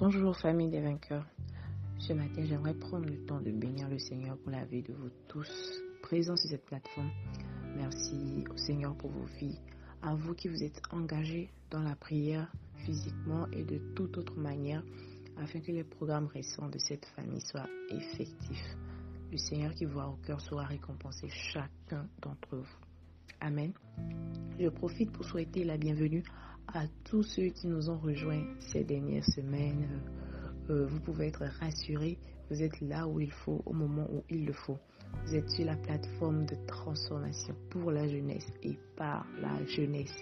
Bonjour famille des vainqueurs. Ce matin, j'aimerais prendre le temps de bénir le Seigneur pour la vie de vous tous présents sur cette plateforme. Merci au Seigneur pour vos vies, à vous qui vous êtes engagés dans la prière physiquement et de toute autre manière afin que les programmes récents de cette famille soient effectifs. Le Seigneur qui voit au cœur sera récompensé chacun d'entre vous. Amen. Je profite pour souhaiter la bienvenue à tous ceux qui nous ont rejoints ces dernières semaines. Euh, vous pouvez être rassurés, vous êtes là où il faut, au moment où il le faut. Vous êtes sur la plateforme de transformation pour la jeunesse et par la jeunesse.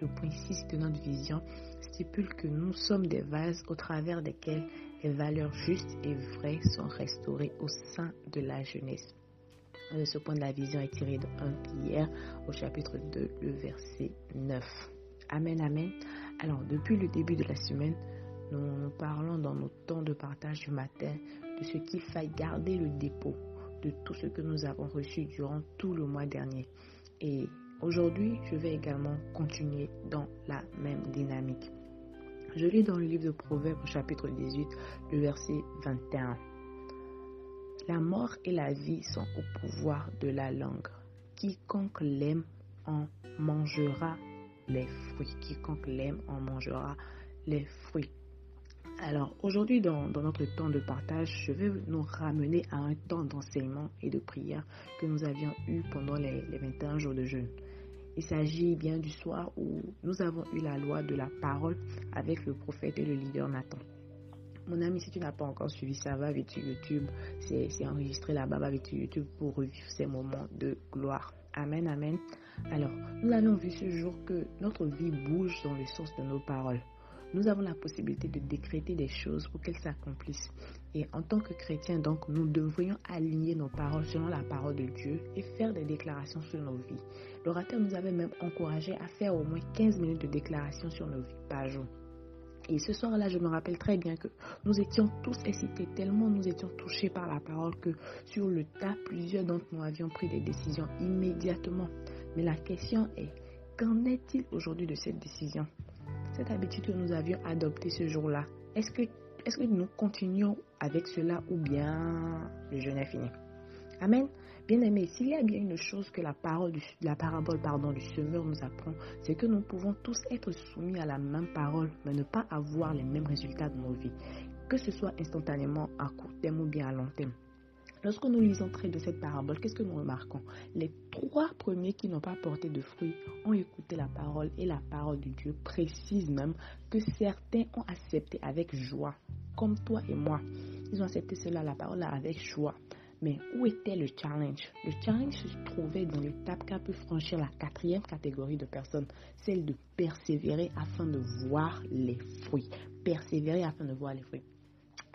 le point 6 de notre vision stipule que nous sommes des vases au travers desquels les valeurs justes et vraies sont restaurées au sein de la jeunesse. Ce point de la vision est tiré de 1 Pierre au chapitre 2, le verset 9. Amen, amen. Alors, depuis le début de la semaine, nous, parlons dans nos temps de partage du matin de ce qu'il faille garder le dépôt de tout ce que nous avons reçu durant tout le mois dernier. Et aujourd'hui, je vais également continuer dans la même dynamique. Je lis dans le livre de Proverbes chapitre 18, le verset 21. La mort et la vie sont au pouvoir de la langue. Quiconque l'aime en mangera les fruits. Quiconque l'aime en mangera les fruits. Alors aujourd'hui, dans, notre temps de partage, je vais nous ramener à un temps d'enseignement et de prière que nous avions eu pendant les, les 21 jours de jeûne. Il s'agit bien du soir où nous avons eu la loi de la parole avec le prophète et le leader Nathan. Mon ami, si tu n'as pas encore suivi ça, va vite sur YouTube. C'est enregistré là-bas, va vite sur YouTube pour revivre ces moments de gloire. Amen, amen. Alors, nous avons vu ce jour que notre vie bouge dans le sens de nos paroles. Nous avons la possibilité de décréter des choses pour qu'elles s'accomplissent. Et en tant que chrétiens, donc, nous devrions aligner nos paroles selon la parole de Dieu et faire des déclarations sur nos vies. L'orateur nous avait même encouragé à faire au moins 15 minutes de déclarations sur nos vies par jour. Et ce soir-là, je me rappelle très bien que nous étions tous excités, tellement nous étions touchés par la parole que sur le tas, plusieurs d'entre nous avions pris des décisions immédiatement. Mais la question est, qu'en est-il aujourd'hui de cette décision? Cette habitude que nous avions adoptée ce jour-là, est-ce que, nous continuons avec cela ou bien le jeûne est fini? Amen. Bien aimé, s'il y a bien une chose que la, parole la parabole pardon, du semeur nous apprend, c'est que nous pouvons tous être soumis à la même parole, mais ne pas avoir les mêmes résultats de nos vies, que ce soit instantanément, à court terme ou bien à long terme. Lorsque nous lisons très de cette parabole, qu'est-ce que nous remarquons? Les trois premiers qui n'ont pas porté de fruits ont écouté la parole et la parole de Dieu précise même que certains ont accepté avec joie, comme toi et moi. Ils ont accepté cela, la parole avec joie. Mais où était le challenge? Le challenge se trouvait dans l'étape qu'a pu franchir la quatrième catégorie de personnes, celle de persévérer afin de voir les fruits. Persévérer afin de voir les fruits.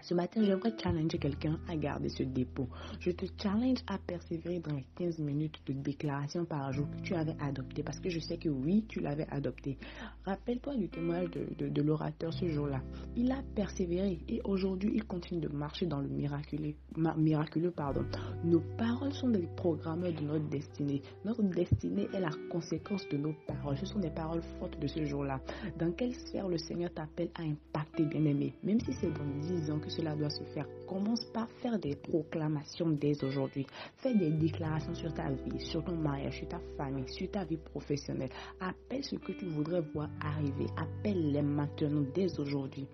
Ce matin, j'aimerais challenger quelqu'un à garder ce dépôt. Je te challenge à persévérer dans les 15 minutes de déclaration par jour que tu avais adopté parce que je sais que oui, tu l'avais adopté. Rappelle-toi du témoignage de, l'orateur ce jour-là. Il a persévéré et aujourd'hui, il continue de marcher dans le miraculeux. miraculeux pardon. Nos paroles sont des programmeurs de notre destinée. Notre destinée est la conséquence de nos paroles. Ce sont des paroles fortes de ce jour-là. Dans quelle sphère le Seigneur t'appelle à impacter, bien-aimé? Même si c'est dans 10 ans que cela doit se faire. Commence par faire des proclamations dès aujourd'hui. Fais des déclarations sur ta vie, sur ton mariage, sur ta famille, sur ta vie professionnelle. Appelle ce que tu voudrais voir arriver. Appelle-les maintenant, dès aujourd'hui.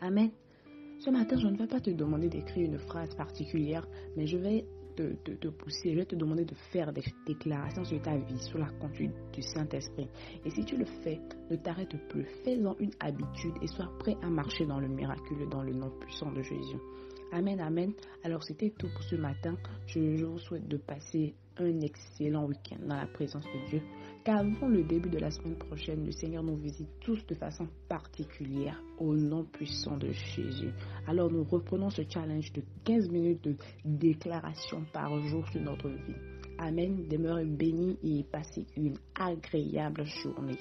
Amen. Ce matin, je ne vais pas te demander d'écrire une phrase particulière, mais je vais te, pousser, je vais te demander de faire des déclarations sur ta vie, sur la conduite du Saint-Esprit. Et si tu le fais, ne t'arrête plus. Fais-en une habitude et sois prêt à marcher dans le miracle, dans le nom puissant de Jésus. Amen, amen. Alors c'était tout pour ce matin. Je, vous souhaite de passer un excellent week-end dans la présence de Dieu. Qu'avant le début de la semaine prochaine, le Seigneur nous visite tous de façon particulière au nom puissant de Jésus. Alors nous reprenons ce challenge de 15 minutes de déclaration par jour sur notre vie. Amen. Demeurez bénis et passez une agréable journée.